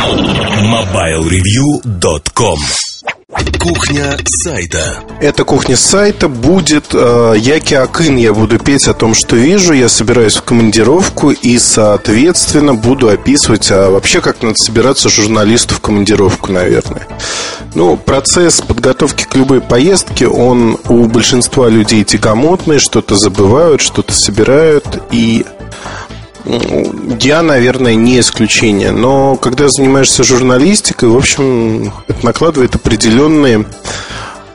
MobileReview.com Кухня сайта. Эта кухня сайта будет э, Яки Акын. Я буду петь о том, что вижу. Я собираюсь в командировку и, соответственно, буду описывать, а вообще как надо собираться журналисту в командировку, наверное. Ну, процесс подготовки к любой поездке, он у большинства людей тягомотный, что-то забывают, что-то собирают, и я, наверное, не исключение. Но когда занимаешься журналистикой, в общем, это накладывает определенные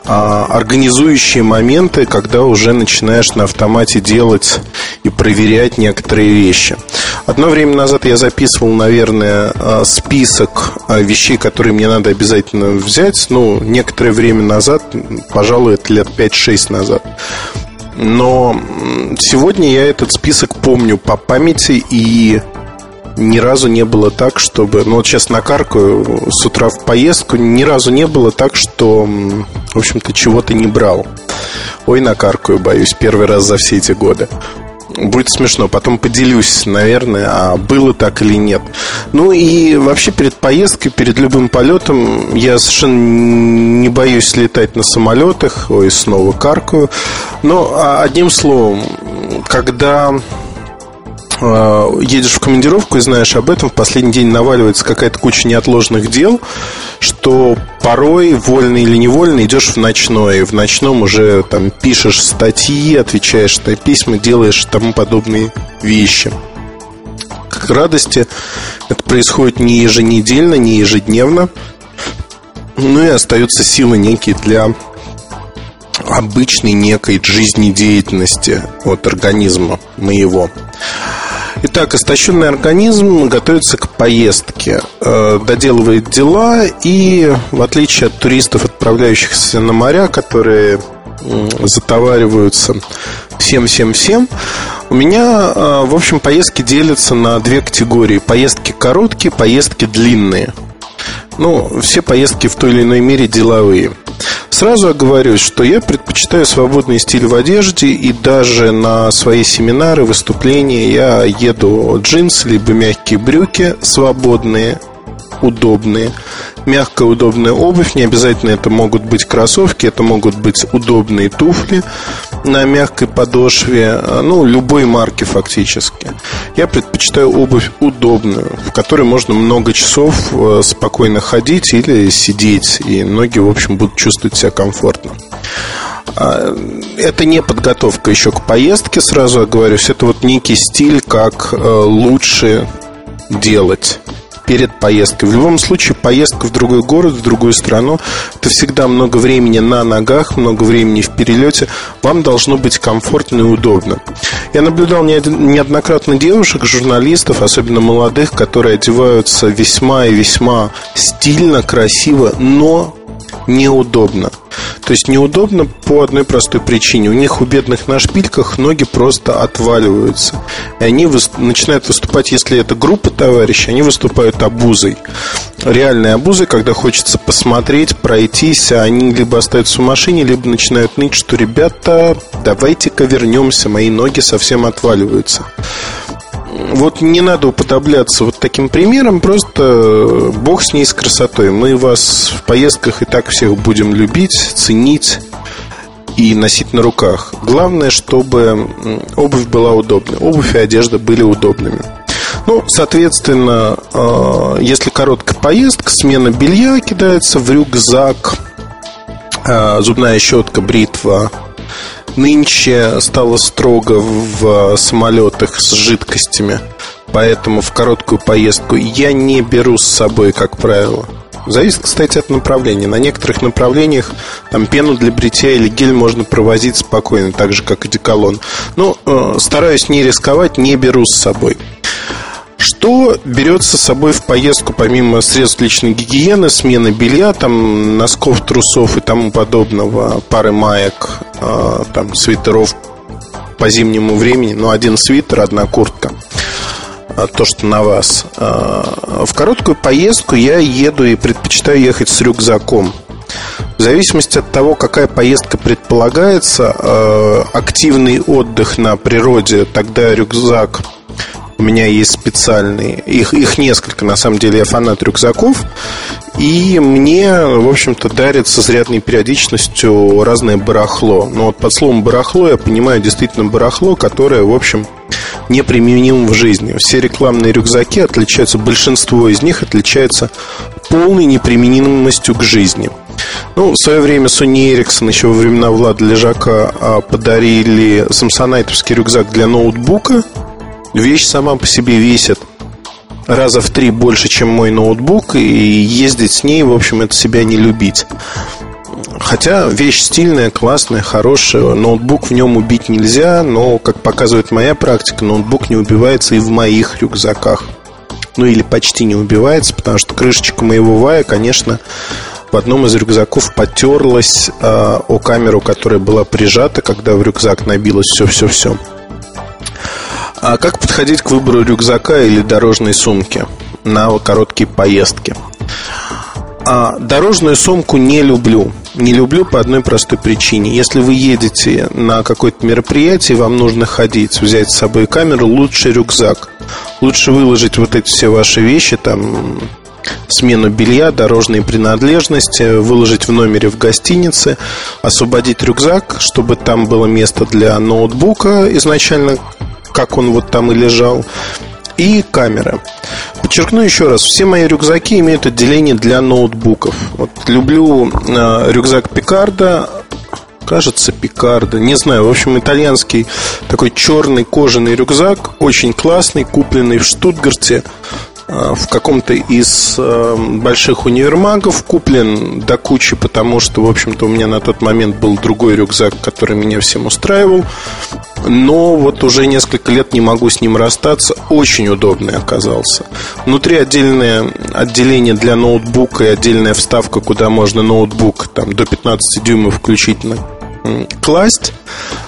а, организующие моменты, когда уже начинаешь на автомате делать и проверять некоторые вещи. Одно время назад я записывал, наверное, а, список а, вещей, которые мне надо обязательно взять. Ну, некоторое время назад, пожалуй, это лет 5-6 назад. Но сегодня я этот список помню по памяти и ни разу не было так, чтобы... Ну, вот сейчас накаркаю с утра в поездку. Ни разу не было так, что, в общем-то, чего-то не брал. Ой, накаркаю, боюсь, первый раз за все эти годы. Будет смешно. Потом поделюсь, наверное, а было так или нет. Ну и вообще перед поездкой, перед любым полетом я совершенно не боюсь летать на самолетах. Ой, снова каркаю. Но а, одним словом, когда едешь в командировку и знаешь об этом, в последний день наваливается какая-то куча неотложных дел, что порой, вольно или невольно, идешь в ночной. В ночном уже там пишешь статьи, отвечаешь на письма, делаешь тому подобные вещи. К радости это происходит не еженедельно, не ежедневно. Ну и остаются силы некие для обычной некой жизнедеятельности от организма моего. Итак, истощенный организм готовится к поездке, э, доделывает дела и, в отличие от туристов, отправляющихся на моря, которые затовариваются всем-всем-всем, у меня, э, в общем, поездки делятся на две категории. Поездки короткие, поездки длинные. Ну, все поездки в той или иной мере деловые – Сразу оговорюсь, что я предпочитаю свободный стиль в одежде и даже на свои семинары, выступления я еду джинсы либо мягкие брюки свободные, удобные мягкая, удобная обувь. Не обязательно это могут быть кроссовки, это могут быть удобные туфли на мягкой подошве, ну, любой марки фактически. Я предпочитаю обувь удобную, в которой можно много часов э, спокойно ходить или сидеть, и ноги, в общем, будут чувствовать себя комфортно. А, это не подготовка еще к поездке, сразу оговорюсь. Это вот некий стиль, как э, лучше делать перед поездкой. В любом случае, поездка в другой город, в другую страну, это всегда много времени на ногах, много времени в перелете. Вам должно быть комфортно и удобно. Я наблюдал неоднократно девушек, журналистов, особенно молодых, которые одеваются весьма и весьма стильно, красиво, но неудобно. То есть неудобно по одной простой причине. У них у бедных на шпильках ноги просто отваливаются. И они начинают выступать, если это группа товарищей, они выступают обузой. Реальной обузой, когда хочется посмотреть, пройтись, а они либо остаются в машине, либо начинают ныть, что ребята, давайте-ка вернемся, мои ноги совсем отваливаются вот не надо уподобляться вот таким примером, просто бог с ней с красотой. Мы вас в поездках и так всех будем любить, ценить и носить на руках. Главное, чтобы обувь была удобной. Обувь и одежда были удобными. Ну, соответственно, э, если короткая поездка, смена белья кидается в рюкзак, э, зубная щетка, бритва, нынче стало строго в самолетах с жидкостями. Поэтому в короткую поездку я не беру с собой, как правило. Зависит, кстати, от направления. На некоторых направлениях там пену для бритья или гель можно провозить спокойно, так же, как и деколон. Но э, стараюсь не рисковать, не беру с собой. Что берется с собой в поездку, помимо средств личной гигиены, смены белья, там, носков, трусов и тому подобного, пары маек, э, там, свитеров по зимнему времени, ну, один свитер, одна куртка а, то, что на вас. А, в короткую поездку я еду и предпочитаю ехать с рюкзаком. В зависимости от того, какая поездка предполагается, активный отдых на природе, тогда рюкзак У меня есть специальные, их, их несколько, на самом деле я фанат рюкзаков. И мне, в общем-то, дарят с изрядной периодичностью разное барахло. Но вот под словом барахло я понимаю действительно барахло, которое, в общем, неприменимо в жизни. Все рекламные рюкзаки отличаются, большинство из них отличаются полной неприменимостью к жизни. Ну, в свое время Sony Ericsson еще во времена Влада Лежака а, подарили самсонайтовский рюкзак для ноутбука. Вещь сама по себе весит раза в три больше, чем мой ноутбук, и ездить с ней, в общем, это себя не любить. Хотя вещь стильная, классная, хорошая. Ноутбук в нем убить нельзя, но, как показывает моя практика, ноутбук не убивается и в моих рюкзаках. Ну или почти не убивается, потому что крышечка моего Вая, конечно, в одном из рюкзаков потерлась э, о камеру, которая была прижата, когда в рюкзак набилось все-все-все. А как подходить к выбору рюкзака или дорожной сумки на короткие поездки? А дорожную сумку не люблю. Не люблю по одной простой причине. Если вы едете на какое-то мероприятие, вам нужно ходить, взять с собой камеру, лучше рюкзак. Лучше выложить вот эти все ваши вещи, там смену белья, дорожные принадлежности, выложить в номере в гостинице, освободить рюкзак, чтобы там было место для ноутбука изначально, как он вот там и лежал, и камера. Подчеркну еще раз, все мои рюкзаки имеют отделение для ноутбуков. Вот люблю э, рюкзак Пикарда, кажется, Пикарда, не знаю, в общем, итальянский такой черный кожаный рюкзак, очень классный, купленный в Штутгарте в каком-то из э, больших универмагов куплен до кучи, потому что, в общем-то, у меня на тот момент был другой рюкзак, который меня всем устраивал. Но вот уже несколько лет не могу с ним расстаться. Очень удобный оказался. Внутри отдельное отделение для ноутбука и отдельная вставка, куда можно ноутбук там, до 15 дюймов включительно класть.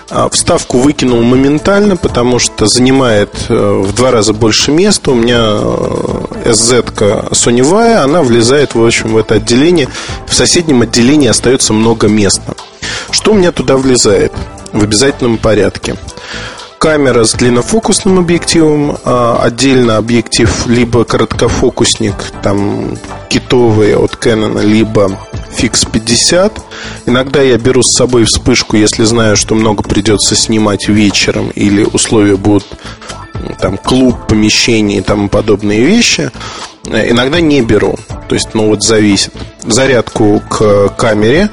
А, вставку выкинул моментально, потому что занимает э, в два раза больше места. У меня SZ соневая, она влезает, в общем, в это отделение. В соседнем отделении остается много места. Что у меня туда влезает? В обязательном порядке камера с длиннофокусным объективом, а, отдельно объектив либо короткофокусник, там китовый от Canon, либо Fix 50. Иногда я беру с собой вспышку, если знаю, что много придется снимать вечером или условия будут там клуб, помещение и тому подобные вещи. Иногда не беру. То есть, ну вот зависит. Зарядку к камере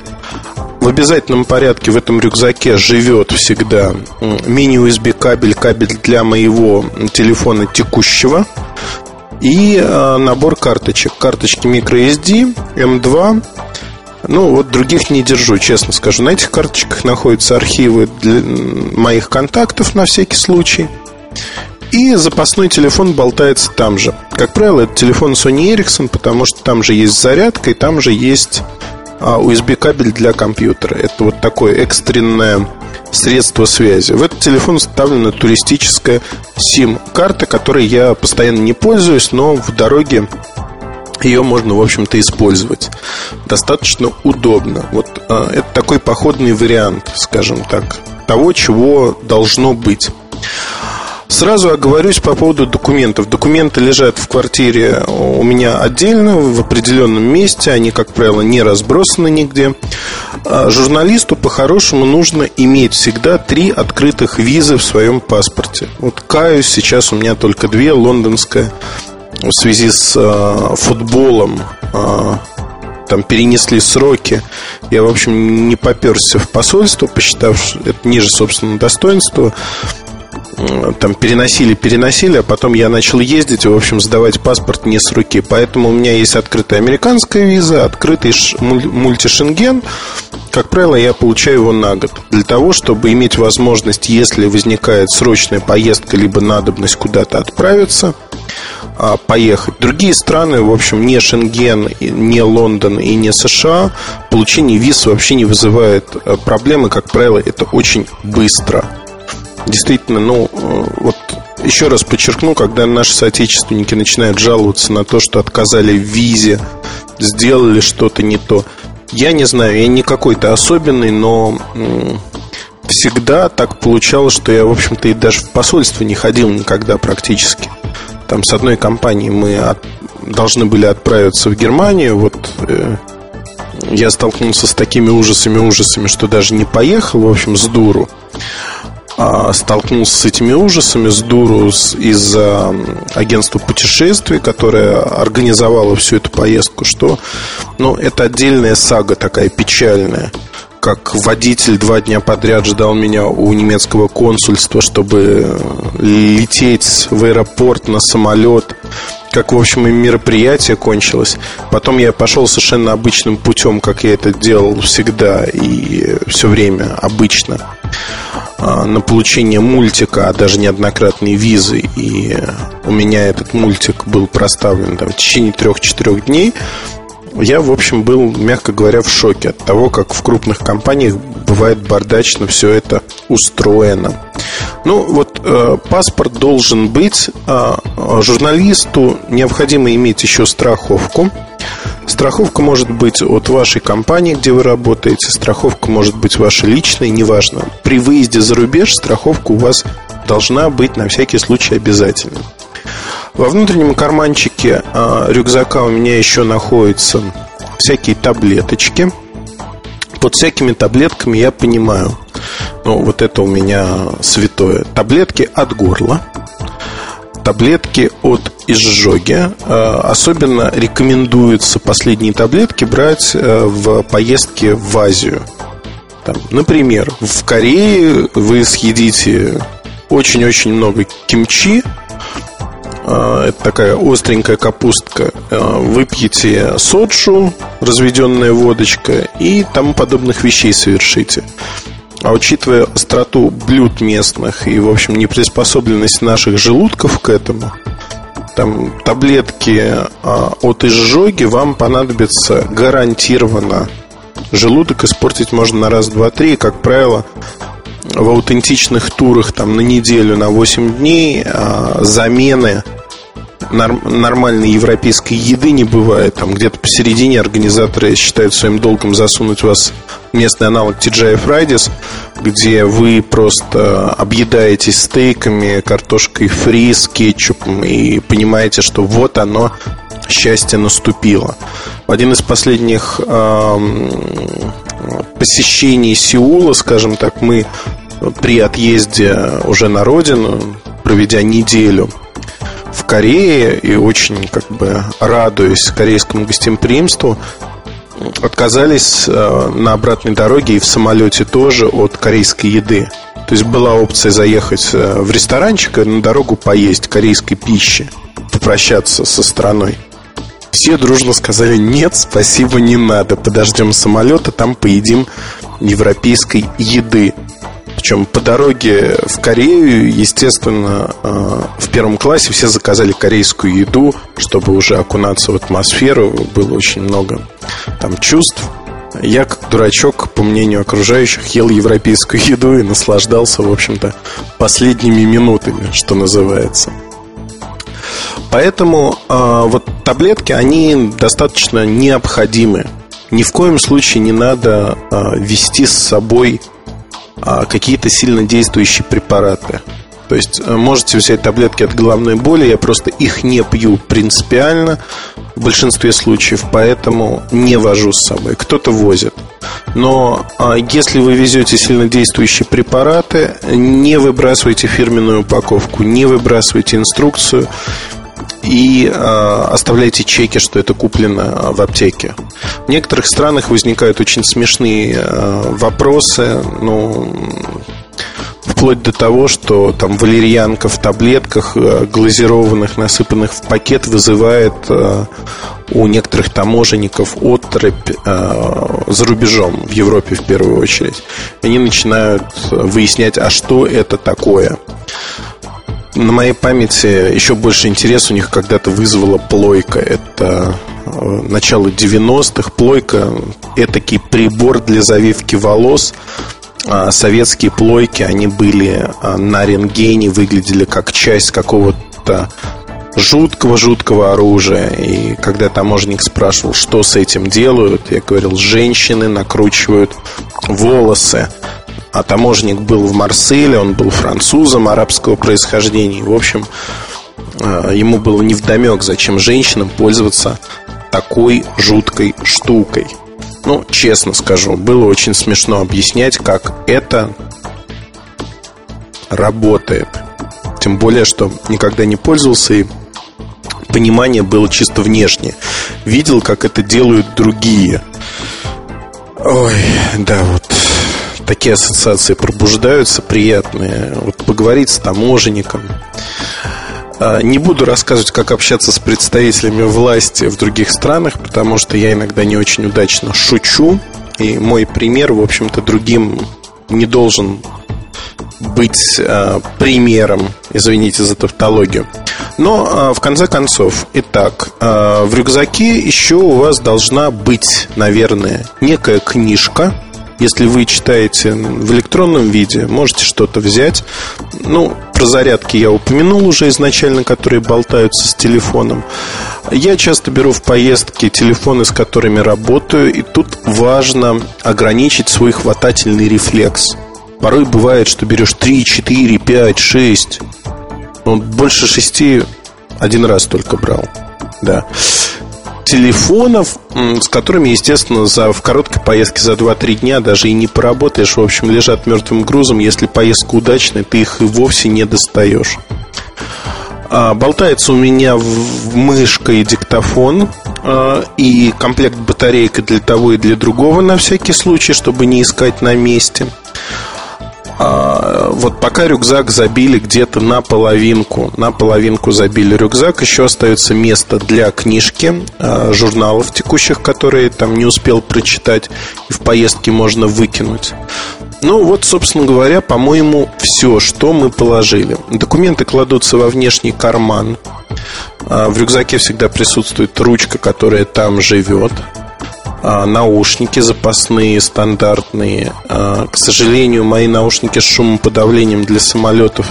в обязательном порядке в этом рюкзаке живет всегда мини-USB кабель, кабель для моего телефона текущего и э, набор карточек. Карточки microSD, M2. Ну, вот других не держу, честно скажу. На этих карточках находятся архивы для моих контактов на всякий случай. И запасной телефон болтается там же. Как правило, это телефон Sony Ericsson, потому что там же есть зарядка, и там же есть USB кабель для компьютера. Это вот такое экстренное средство связи. В этот телефон вставлена туристическая SIM-карта, которой я постоянно не пользуюсь, но в дороге ее можно, в общем-то, использовать. Достаточно удобно. Вот э, это такой походный вариант, скажем так, того, чего должно быть. Сразу оговорюсь по поводу документов. Документы лежат в квартире у меня отдельно, в определенном месте. Они, как правило, не разбросаны нигде. А журналисту по-хорошему нужно иметь всегда три открытых визы в своем паспорте. Вот каюсь, сейчас у меня только две. Лондонская в связи с э, футболом э, там перенесли сроки. Я, в общем, не поперся в посольство, посчитав, что это ниже собственного достоинства там переносили, переносили, а потом я начал ездить и, в общем, сдавать паспорт не с руки. Поэтому у меня есть открытая американская виза, открытый мультишенген. Как правило, я получаю его на год. Для того, чтобы иметь возможность, если возникает срочная поездка, либо надобность куда-то отправиться, а, поехать. Другие страны, в общем, не Шенген, не Лондон и не США, получение виз вообще не вызывает э, проблемы. Как правило, это очень быстро действительно, ну, э, вот еще раз подчеркну, когда наши соотечественники начинают жаловаться на то, что отказали в визе, сделали что-то не то. Я не знаю, я не какой-то особенный, но всегда так получалось, что я, в общем-то, и даже в посольство не ходил никогда практически. Там с одной компанией мы от, должны были отправиться в Германию. Вот э, я столкнулся с такими ужасами, ужасами, что даже не поехал, в общем, с дуру. А столкнулся с этими ужасами, с дуру из-за агентства путешествий, которое организовало всю эту поездку, что, ну, это отдельная сага такая печальная как водитель два дня подряд ждал меня у немецкого консульства, чтобы лететь в аэропорт на самолет. Как, в общем, и мероприятие кончилось. Потом я пошел совершенно обычным путем, как я это делал всегда и все время обычно на получение мультика, а даже неоднократной визы. И у меня этот мультик был проставлен там, в течение трех-четырех дней я, в общем, был, мягко говоря, в шоке от того, как в крупных компаниях бывает бардачно все это устроено. Ну, вот э, паспорт должен быть. Э, журналисту необходимо иметь еще страховку. Страховка может быть от вашей компании, где вы работаете, страховка может быть ваша личная, неважно. При выезде за рубеж страховка у вас должна быть на всякий случай обязательно. Во внутреннем карманчике э, рюкзака у меня еще находятся всякие таблеточки. Под всякими таблетками я понимаю, ну вот это у меня святое. Таблетки от горла, таблетки от изжоги. Э, особенно рекомендуется последние таблетки брать э, в поездке в Азию. Там, например, в Корее вы съедите очень-очень много кимчи, а, это такая остренькая капустка. Выпьете соджу, разведенная водочка и тому подобных вещей совершите. А учитывая остроту блюд местных и, в общем, неприспособленность наших желудков к этому, там таблетки а, от изжоги вам понадобится гарантированно. Желудок испортить можно на раз, два, три. Как правило, в аутентичных турах там на неделю, на 8 дней а, замены нормальной европейской еды не бывает. Там где-то посередине организаторы считают своим долгом засунуть вас в местный аналог TGI Fridays, где вы просто объедаетесь стейками, картошкой фри с кетчупом и понимаете, что вот оно, счастье наступило. Один из последних э, посещений Сеула, скажем так, мы при отъезде уже на родину, проведя неделю – в Корее и очень как бы радуясь корейскому гостеприимству, отказались э, на обратной дороге и в самолете тоже от корейской еды. То есть была опция заехать э, в ресторанчик и на дорогу поесть корейской пищи, попрощаться со страной. Все дружно сказали, нет, спасибо, не надо, подождем самолета, там поедим европейской еды. Причем по дороге в Корею, естественно, э, в первом классе все заказали корейскую еду, чтобы уже окунаться в атмосферу. Было очень много там чувств. Я, как дурачок, по мнению окружающих, ел европейскую еду и наслаждался, в общем-то, последними минутами, что называется. Поэтому э, вот таблетки, они достаточно необходимы. Ни в коем случае не надо э, вести с собой какие-то сильно действующие препараты. То есть э, можете взять таблетки от головной боли, я просто их не пью принципиально в большинстве случаев, поэтому не вожу с собой. Кто-то возит. Но а, если вы везете сильно действующие препараты, не выбрасывайте фирменную упаковку, не выбрасывайте инструкцию и э, оставляйте чеки, что это куплено в аптеке. В некоторых странах возникают очень смешные э, вопросы, ну, вплоть до того, что там валерьянка в таблетках, э, глазированных, насыпанных в пакет, вызывает э, у некоторых таможенников отрыбь э, за рубежом, в Европе в первую очередь. Они начинают выяснять, а что это такое на моей памяти еще больше интерес у них когда-то вызвала плойка. Это э, начало 90-х. Плойка – этакий прибор для завивки волос. А советские плойки, они были а, на рентгене, выглядели как часть какого-то жуткого-жуткого оружия. И когда таможенник спрашивал, что с этим делают, я говорил, женщины накручивают волосы а таможник был в Марселе, он был французом арабского происхождения. В общем, э, ему было невдомек, зачем женщинам пользоваться такой жуткой штукой. Ну, честно скажу, было очень смешно объяснять, как это работает. Тем более, что никогда не пользовался и понимание было чисто внешнее. Видел, как это делают другие. Ой, да, вот такие ассоциации пробуждаются приятные. Вот поговорить с таможенником. А, не буду рассказывать, как общаться с представителями власти в других странах, потому что я иногда не очень удачно шучу. И мой пример, в общем-то, другим не должен быть э, примером, извините за тавтологию. Но э, в конце концов, итак, э, в рюкзаке еще у вас должна быть, наверное, некая книжка. Если вы читаете в электронном виде, можете что-то взять. Ну, про зарядки я упомянул уже изначально, которые болтаются с телефоном. Я часто беру в поездки телефоны, с которыми работаю, и тут важно ограничить свой хватательный рефлекс. Порой бывает, что берешь 3, 4, 5, 6. Ну, больше 6 один раз только брал. Да. Телефонов, с которыми, естественно, за, в короткой поездке за 2-3 дня даже и не поработаешь. В общем, лежат мертвым грузом. Если поездка удачная, ты их и вовсе не достаешь. А, болтается у меня в мышка и диктофон а, и комплект батареек для того и для другого на всякий случай, чтобы не искать на месте. А, вот пока рюкзак забили где-то на половинку, на половинку забили рюкзак, еще остается место для книжки, а, журналов текущих, которые там не успел прочитать, и в поездке можно выкинуть. Ну вот, собственно говоря, по-моему, все, что мы положили. Документы кладутся во внешний карман. А, в рюкзаке всегда присутствует ручка, которая там живет. А, наушники запасные, стандартные. А, к сожалению, мои наушники с шумоподавлением для самолетов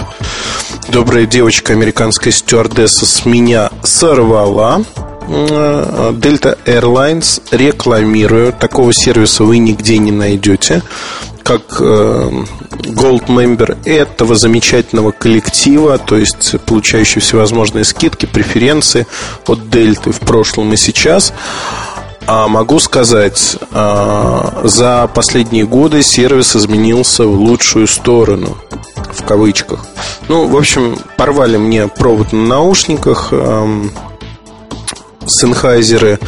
добрая девочка, американская стюардесса, с меня сорвала. А, Delta Airlines рекламирую. Такого сервиса вы нигде не найдете. Как э, Gold Member этого замечательного коллектива, то есть получающий всевозможные скидки, преференции от Дельты в прошлом и сейчас. А могу сказать, а, за последние годы сервис изменился в лучшую сторону, в кавычках. Ну, в общем, порвали мне провод на наушниках, Sennheiser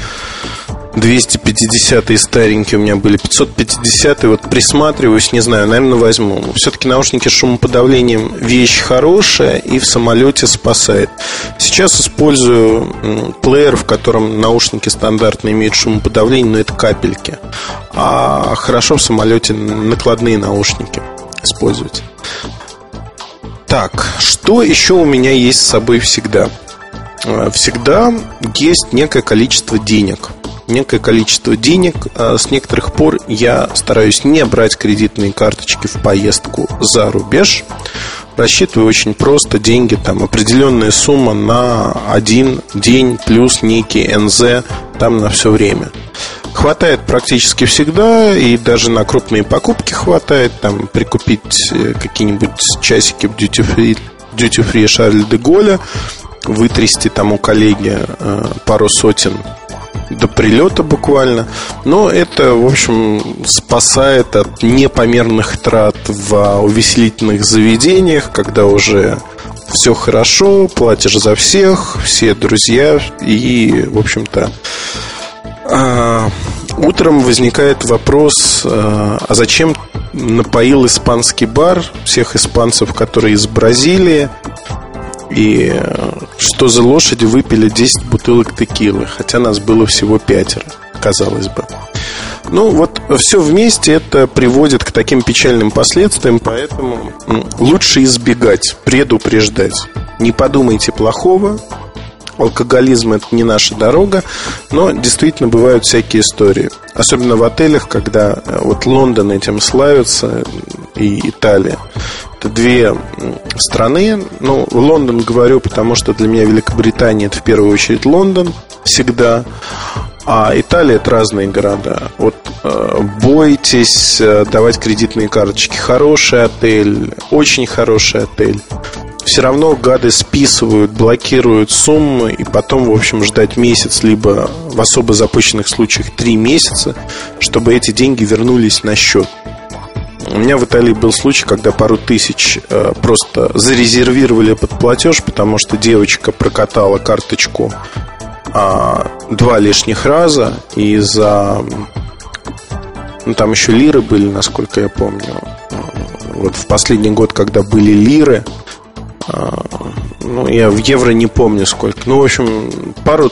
250 старенькие у меня были, 550 вот присматриваюсь, не знаю, наверное, возьму. Все-таки наушники с шумоподавлением вещь хорошая и в самолете спасает. Сейчас использую плеер, в котором наушники стандартно имеют шумоподавление, но это капельки. А хорошо в самолете накладные наушники использовать. Так, что еще у меня есть с собой всегда? Э, всегда есть некое количество денег – некое количество денег. А с некоторых пор я стараюсь не брать кредитные карточки в поездку за рубеж. Рассчитываю очень просто деньги, там определенная сумма на один день плюс некий НЗ там на все время. Хватает практически всегда, и даже на крупные покупки хватает, там прикупить э, какие-нибудь часики в duty free, duty free Шарль де Голля, вытрясти там у коллеги э, пару сотен до прилета буквально. Но это, в общем, спасает от непомерных трат в увеселительных заведениях, когда уже все хорошо, платишь за всех, все друзья, и, в общем-то, а, утром возникает вопрос, а, а зачем напоил испанский бар всех испанцев, которые из Бразилии, и э, что за лошади выпили 10 бутылок текилы, хотя нас было всего пятеро, казалось бы. Ну, вот все вместе это приводит к таким печальным последствиям, поэтому лучше избегать, предупреждать. Не подумайте плохого, алкоголизм это не наша дорога, но действительно бывают всякие истории. Особенно в отелях, когда э, вот Лондон этим славится и Италия. Две страны. Ну, Лондон говорю, потому что для меня Великобритания это в первую очередь Лондон всегда. А Италия это разные города. Вот э, бойтесь э, давать кредитные карточки. Хороший отель, очень хороший отель. Все равно гады списывают, блокируют суммы, и потом, в общем, ждать месяц, либо в особо запущенных случаях три месяца, чтобы эти деньги вернулись на счет. У меня в Италии был случай, когда пару тысяч э, просто зарезервировали под платеж, потому что девочка прокатала карточку а, два лишних раза и за ну, там еще лиры были, насколько я помню. Вот в последний год, когда были лиры, а, ну, я в евро не помню сколько. Ну, в общем, пару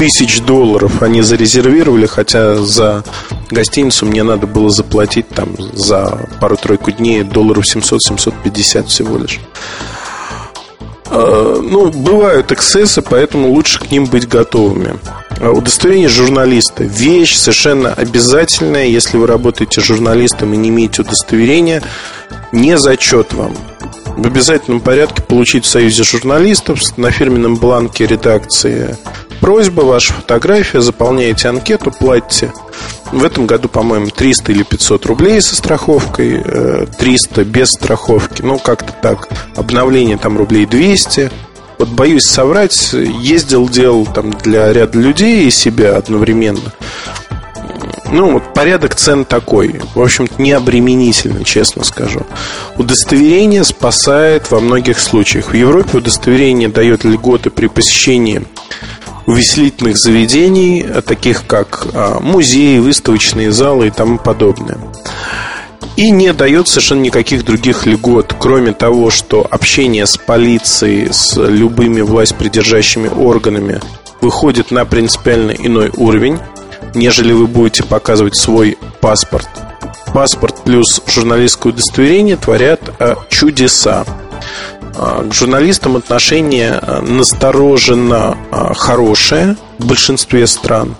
тысяч долларов они зарезервировали, хотя за гостиницу мне надо было заплатить там за пару-тройку дней долларов 700-750 всего лишь. А, ну, бывают эксцессы, поэтому лучше к ним быть готовыми. А удостоверение журналиста – вещь совершенно обязательная. Если вы работаете журналистом и не имеете удостоверения, не зачет вам. В обязательном порядке получить в Союзе журналистов на фирменном бланке редакции просьба, ваша фотография, заполняете анкету, платите. В этом году, по-моему, 300 или 500 рублей со страховкой, 300 э, без страховки, ну, как-то так. Обновление там рублей 200. Вот боюсь соврать, ездил, делал там для ряда людей и себя одновременно. Ну, вот порядок цен такой. В общем-то, не обременительно, честно скажу. Удостоверение спасает во многих случаях. В Европе удостоверение дает льготы при посещении увеселительных заведений, таких как а, музеи, выставочные залы и тому подобное. И не дает совершенно никаких других льгот, кроме того, что общение с полицией, с любыми власть придержащими органами выходит на принципиально иной уровень, нежели вы будете показывать свой паспорт. Паспорт плюс журналистское удостоверение творят а, чудеса. А, к журналистам отношение а, настороженно а, хорошее в большинстве стран.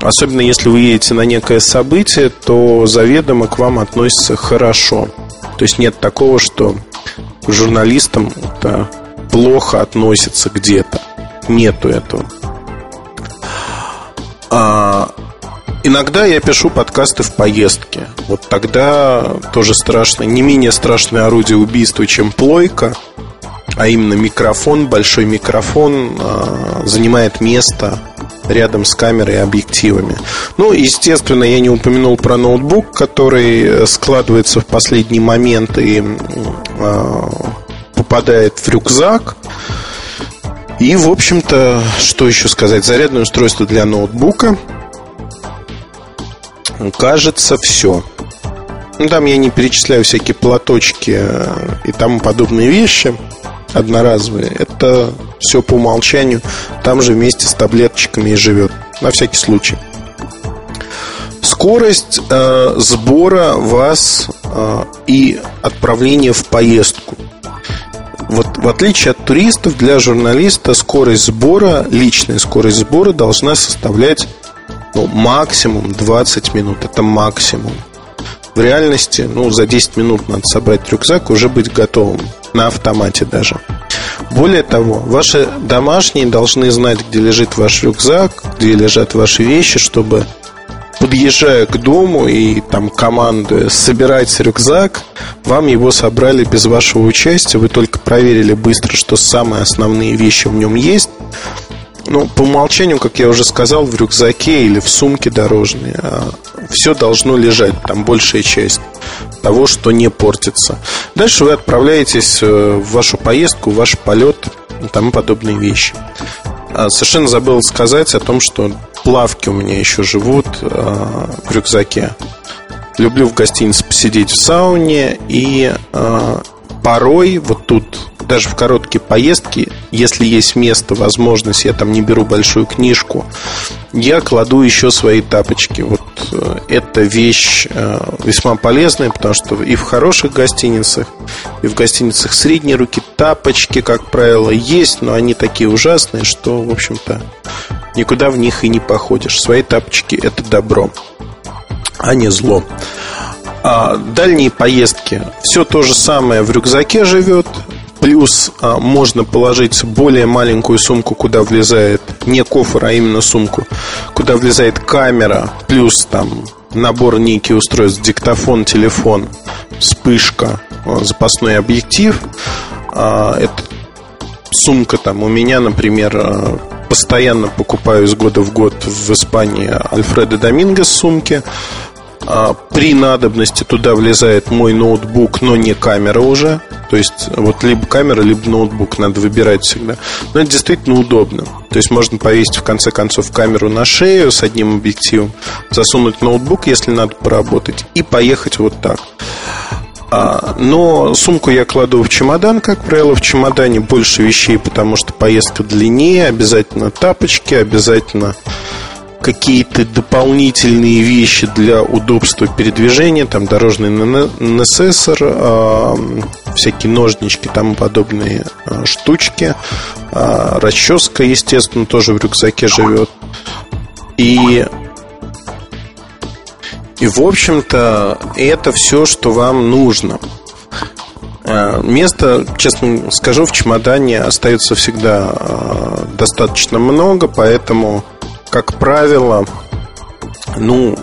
Особенно если вы едете на некое событие, то заведомо к вам относятся хорошо. То есть нет такого, что к журналистам это плохо относятся где-то. Нету этого. Иногда я пишу подкасты в поездке. Вот тогда тоже страшно. Не менее страшное орудие убийства, чем плойка – а именно микрофон, большой микрофон э, занимает место рядом с камерой и объективами. Ну, естественно, я не упомянул про ноутбук, который складывается в последний момент и э, попадает в рюкзак. И, в общем-то, что еще сказать? Зарядное устройство для ноутбука. Кажется, все. Ну, там я не перечисляю всякие платочки и тому подобные вещи одноразовые. Это все по умолчанию. Там же вместе с таблеточками и живет. На всякий случай. Скорость э, сбора вас э, и отправления в поездку. Вот в отличие от туристов, для журналиста скорость сбора, личная скорость сбора должна составлять ну, максимум 20 минут. Это максимум. В реальности, ну, за 10 минут надо собрать рюкзак, уже быть готовым на автомате даже. Более того, ваши домашние должны знать, где лежит ваш рюкзак, где лежат ваши вещи, чтобы подъезжая к дому и там командуя собирать рюкзак, вам его собрали без вашего участия, вы только проверили быстро, что самые основные вещи в нем есть. Ну, по умолчанию, как я уже сказал, в рюкзаке или в сумке дорожной а, все должно лежать, там большая часть того, что не портится. Дальше вы отправляетесь э, в вашу поездку, в ваш полет и тому подобные вещи. А, совершенно забыл сказать о том, что плавки у меня еще живут э, в рюкзаке. Люблю в гостинице посидеть в сауне и порой вот тут даже в короткие поездки, если есть место, возможность, я там не беру большую книжку, я кладу еще свои тапочки. Вот э, эта вещь э, весьма полезная, потому что и в хороших гостиницах, и в гостиницах средней руки тапочки, как правило, есть, но они такие ужасные, что, в общем-то, никуда в них и не походишь. Свои тапочки – это добро, а не зло. А дальние поездки. Все то же самое в рюкзаке живет Плюс а, можно положить более маленькую сумку, куда влезает не кофр, а именно сумку, куда влезает камера, плюс там набор некий устройств, диктофон, телефон, вспышка, а, запасной объектив. А, это сумка там у меня, например, а, постоянно покупаю из года в год в Испании Альфредо Домингес сумки. А, при надобности туда влезает мой ноутбук, но не камера уже. То есть вот либо камера, либо ноутбук надо выбирать всегда. Но это действительно удобно. То есть можно повесить в конце концов камеру на шею с одним объективом, засунуть ноутбук, если надо поработать, и поехать вот так. А, но сумку я кладу в чемодан, как правило, в чемодане больше вещей, потому что поездка длиннее, обязательно тапочки, обязательно какие-то дополнительные вещи для удобства передвижения, там дорожный несессор, а, всякие ножнички, там подобные а, штучки, расческа, естественно, тоже в рюкзаке живет. И и, в общем-то, это все, что вам нужно. Э, места, честно скажу, в чемодане остается всегда э, достаточно много, поэтому, как правило, ну,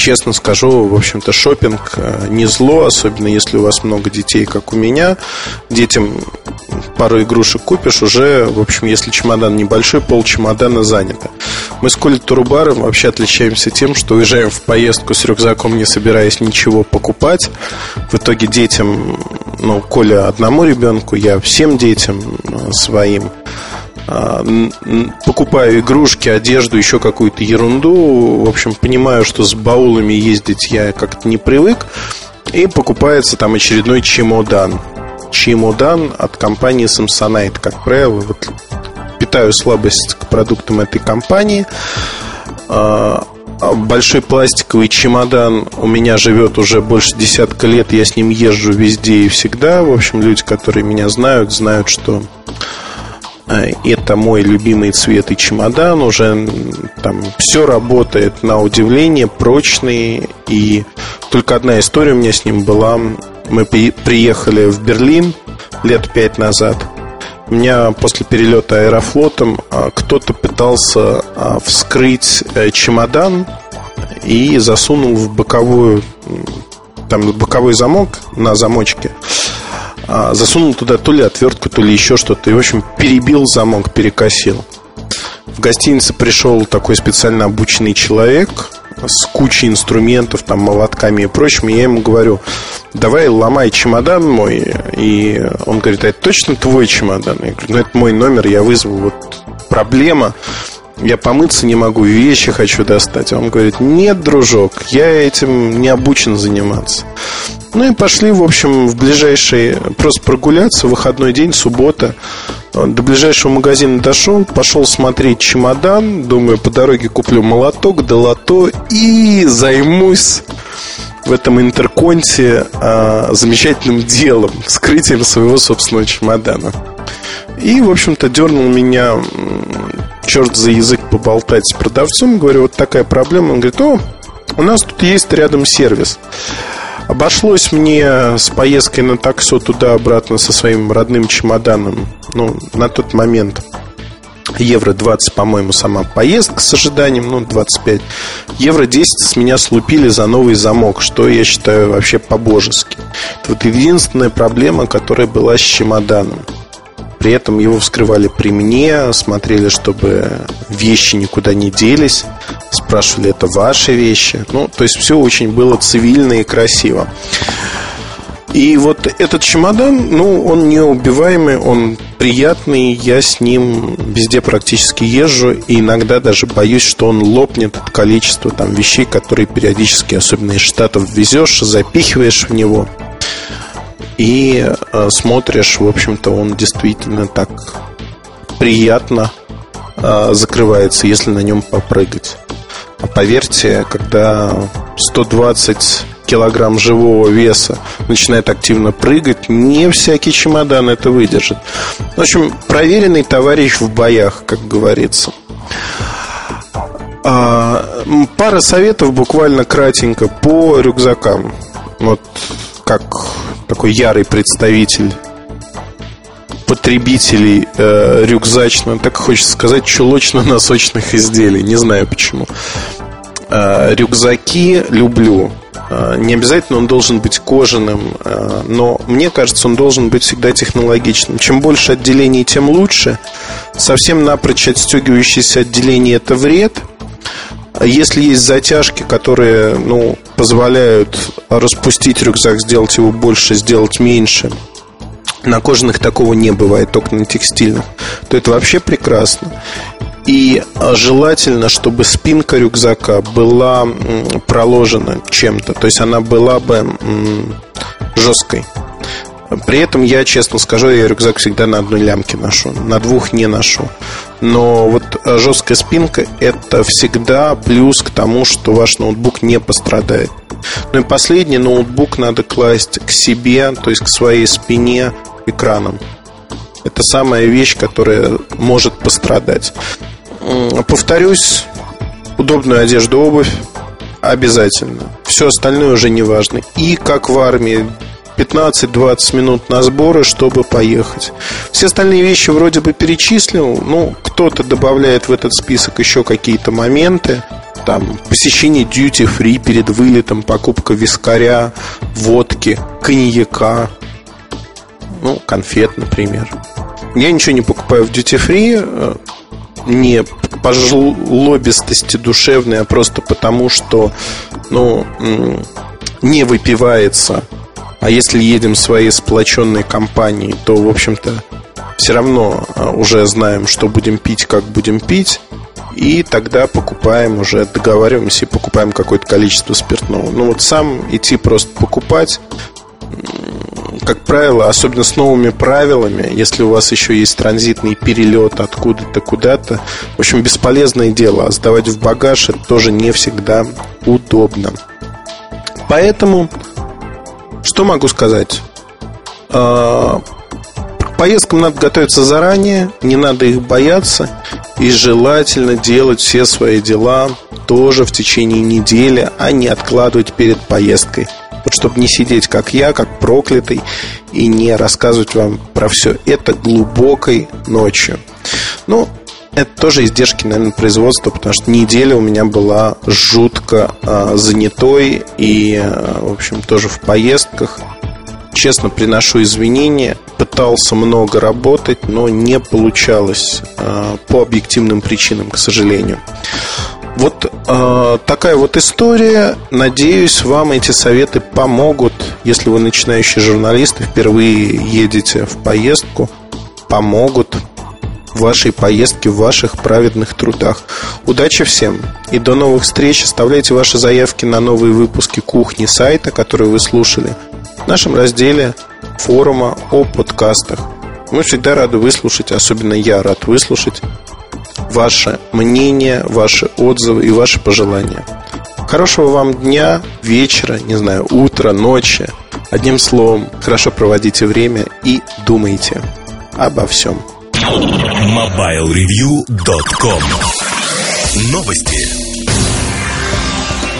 честно скажу, в общем-то, шопинг э, не зло, особенно если у вас много детей, как у меня. Детям пару игрушек купишь, уже, в общем, если чемодан небольшой, пол чемодана занято. Мы с Колей Турубаром вообще отличаемся тем, что уезжаем в поездку с рюкзаком, не собираясь ничего покупать. В итоге детям, ну, Коля одному ребенку, я всем детям э, своим покупаю игрушки, одежду, еще какую-то ерунду. В общем, понимаю, что с баулами ездить я как-то не привык. И покупается там очередной чемодан. Чемодан от компании Samsonite. Как правило, вот питаю слабость к продуктам этой компании. А, большой пластиковый чемодан у меня живет уже больше десятка лет. Я с ним езжу везде и всегда. В общем, люди, которые меня знают, знают, что это мой любимый цвет и чемодан. Уже там все работает на удивление, прочный. И только одна история у меня с ним была. Мы приехали в Берлин лет пять назад. У меня после перелета аэрофлотом а, кто-то пытался а, вскрыть э, чемодан и засунул в боковую там боковой замок на замочке а, засунул туда то ли отвертку, то ли еще что-то. И, в общем, перебил замок, перекосил. В гостинице пришел такой специально обученный человек с кучей инструментов, там, молотками и прочим. И я ему говорю, давай ломай чемодан мой. И он говорит, а это точно твой чемодан? Я говорю, ну, это мой номер, я вызову. Вот проблема. Я помыться не могу, вещи хочу достать. А он говорит, нет, дружок, я этим не обучен заниматься. Ну и пошли, в общем, в ближайший, просто прогуляться, выходной день, суббота. До ближайшего магазина дошел, пошел смотреть чемодан, думаю, по дороге куплю молоток, долото и займусь в этом интерконте а, замечательным делом, скрытием своего собственного чемодана. И, в общем-то, дернул меня черт за язык поболтать с продавцом. Говорю, вот такая проблема. Он говорит, о, у нас тут есть рядом сервис. Обошлось мне с поездкой на таксо туда-обратно со своим родным чемоданом, ну, на тот момент евро 20, по-моему, сама поездка с ожиданием, ну, 25. Евро 10 с меня слупили за новый замок, что я считаю вообще по-божески. Это вот единственная проблема, которая была с чемоданом. При этом его вскрывали при мне, смотрели, чтобы вещи никуда не делись, спрашивали, это ваши вещи. Ну, то есть все очень было цивильно и красиво. И вот этот чемодан, ну, он неубиваемый, он приятный, я с ним везде практически езжу, и иногда даже боюсь, что он лопнет от количества там вещей, которые периодически, особенно из Штатов, везешь, запихиваешь в него и э, смотришь, в общем-то, он действительно так приятно э, закрывается, если на нем попрыгать. А поверьте, когда 120 килограмм живого веса начинает активно прыгать, не всякий чемодан это выдержит. В общем, проверенный товарищ в боях, как говорится. А, пара советов буквально кратенько по рюкзакам. Вот как такой ярый представитель потребителей э, рюкзачно, так хочется сказать, чулочно-носочных изделий. Не знаю почему. Э, рюкзаки люблю. Э, не обязательно он должен быть кожаным, э, но мне кажется, он должен быть всегда технологичным. Чем больше отделений, тем лучше. Совсем напрочь отстегивающиеся отделения – это вред. Если есть затяжки, которые ну, позволяют распустить рюкзак, сделать его больше, сделать меньше, на кожаных такого не бывает, только на текстильных, то это вообще прекрасно. И а, желательно, чтобы спинка рюкзака была проложена чем-то. То есть она была бы жесткой. При этом я, честно скажу, я рюкзак всегда на одной лямке ношу, на двух не ношу. Но вот а, жесткая спинка – это всегда плюс к тому, что ваш ноутбук не пострадает. Ну и последний, ноутбук надо класть к себе, то есть к своей спине экраном. Это самая вещь, которая может пострадать. Повторюсь, удобную одежду, обувь обязательно. Все остальное уже не важно. И как в армии 15-20 минут на сборы, чтобы поехать. Все остальные вещи вроде бы перечислил. Ну, кто-то добавляет в этот список еще какие-то моменты. Там посещение duty free перед вылетом, покупка вискаря, водки, коньяка, ну, конфет, например. Я ничего не покупаю в duty free э, не по жлобистости душевной, а просто потому, что ну, не выпивается. А если едем своей сплоченной компанией, то, в общем-то, все равно э, уже знаем, что будем пить, как будем пить. И тогда покупаем уже, договариваемся и покупаем какое-то количество спиртного. Ну вот сам идти просто покупать как правило, особенно с новыми правилами, если у вас еще есть транзитный перелет откуда-то куда-то, в общем, бесполезное дело. А сдавать в багаж это тоже не всегда удобно. Поэтому, что могу сказать? А, поездкам надо готовиться заранее, не надо их бояться. И желательно делать все свои дела тоже в течение недели, а не откладывать перед поездкой. Вот чтобы не сидеть как я, как проклятый, и не рассказывать вам про все это глубокой ночью. Ну, это тоже издержки, наверное, производства, потому что неделя у меня была жутко э, занятой и, э, в общем, тоже в поездках. Честно приношу извинения, пытался много работать, но не получалось э, по объективным причинам, к сожалению. Вот э, такая вот история. Надеюсь, вам эти советы помогут, если вы начинающий журналист и впервые едете в поездку, помогут вашей поездке, в ваших праведных трудах. Удачи всем и до новых встреч. Оставляйте ваши заявки на новые выпуски кухни сайта, которые вы слушали в нашем разделе форума о подкастах. Мы всегда рады выслушать, особенно я рад выслушать ваше мнение, ваши отзывы и ваши пожелания. Хорошего вам дня, вечера, не знаю, утра, ночи. Одним словом, хорошо проводите время и думайте обо всем. MobileReview.com Новости.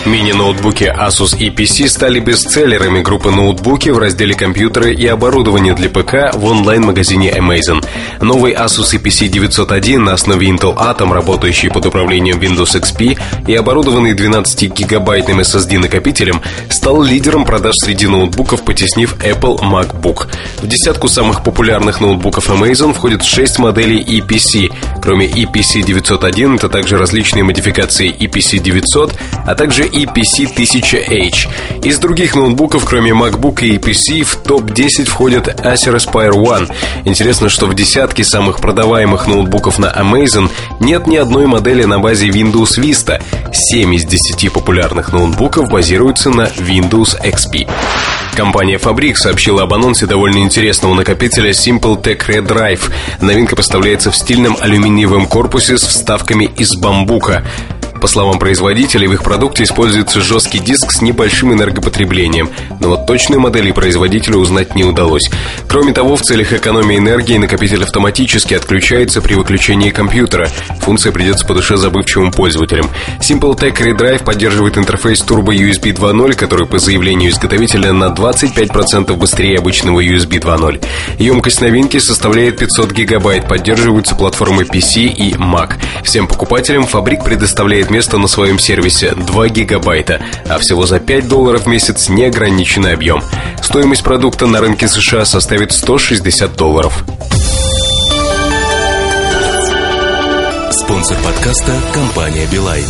Мини-ноутбуки Asus и PC стали бестселлерами группы ноутбуки в разделе компьютеры и оборудование для ПК в онлайн-магазине Amazon. Новый Asus EPC 901 на основе Intel Atom, работающий под управлением Windows XP и оборудованный 12-гигабайтным SSD-накопителем, стал лидером продаж среди ноутбуков, потеснив Apple MacBook. В десятку самых популярных ноутбуков Amazon входит 6 моделей EPC. Кроме EPC 901, это также различные модификации EPC 900, а также EPC 1000H. Из других ноутбуков, кроме MacBook и EPC, в топ-10 входят Acer Aspire One. Интересно, что в десятке самых продаваемых ноутбуков на Amazon нет ни одной модели на базе Windows Vista. 7 из 10 популярных ноутбуков базируются на Windows XP. Компания Fabric сообщила об анонсе довольно интересного накопителя Simple Tech Red Drive. Новинка поставляется в стильном алюминиевом корпусе с вставками из бамбука. По словам производителей, в их продукте используется жесткий диск с небольшим энергопотреблением, но вот точную модель производителя узнать не удалось. Кроме того, в целях экономии энергии накопитель автоматически отключается при выключении компьютера. Функция придется по душе забывчивым пользователям. SimpleTech ReDrive поддерживает интерфейс Turbo USB 2.0, который по заявлению изготовителя на 25% быстрее обычного USB 2.0. Емкость новинки составляет 500 гигабайт, поддерживаются платформы PC и Mac. Всем покупателям фабрик предоставляет место на своем сервисе 2 гигабайта, а всего за 5 долларов в месяц неограниченный объем. Стоимость продукта на рынке США составит 160 долларов. Спонсор подкаста – компания «Билайн».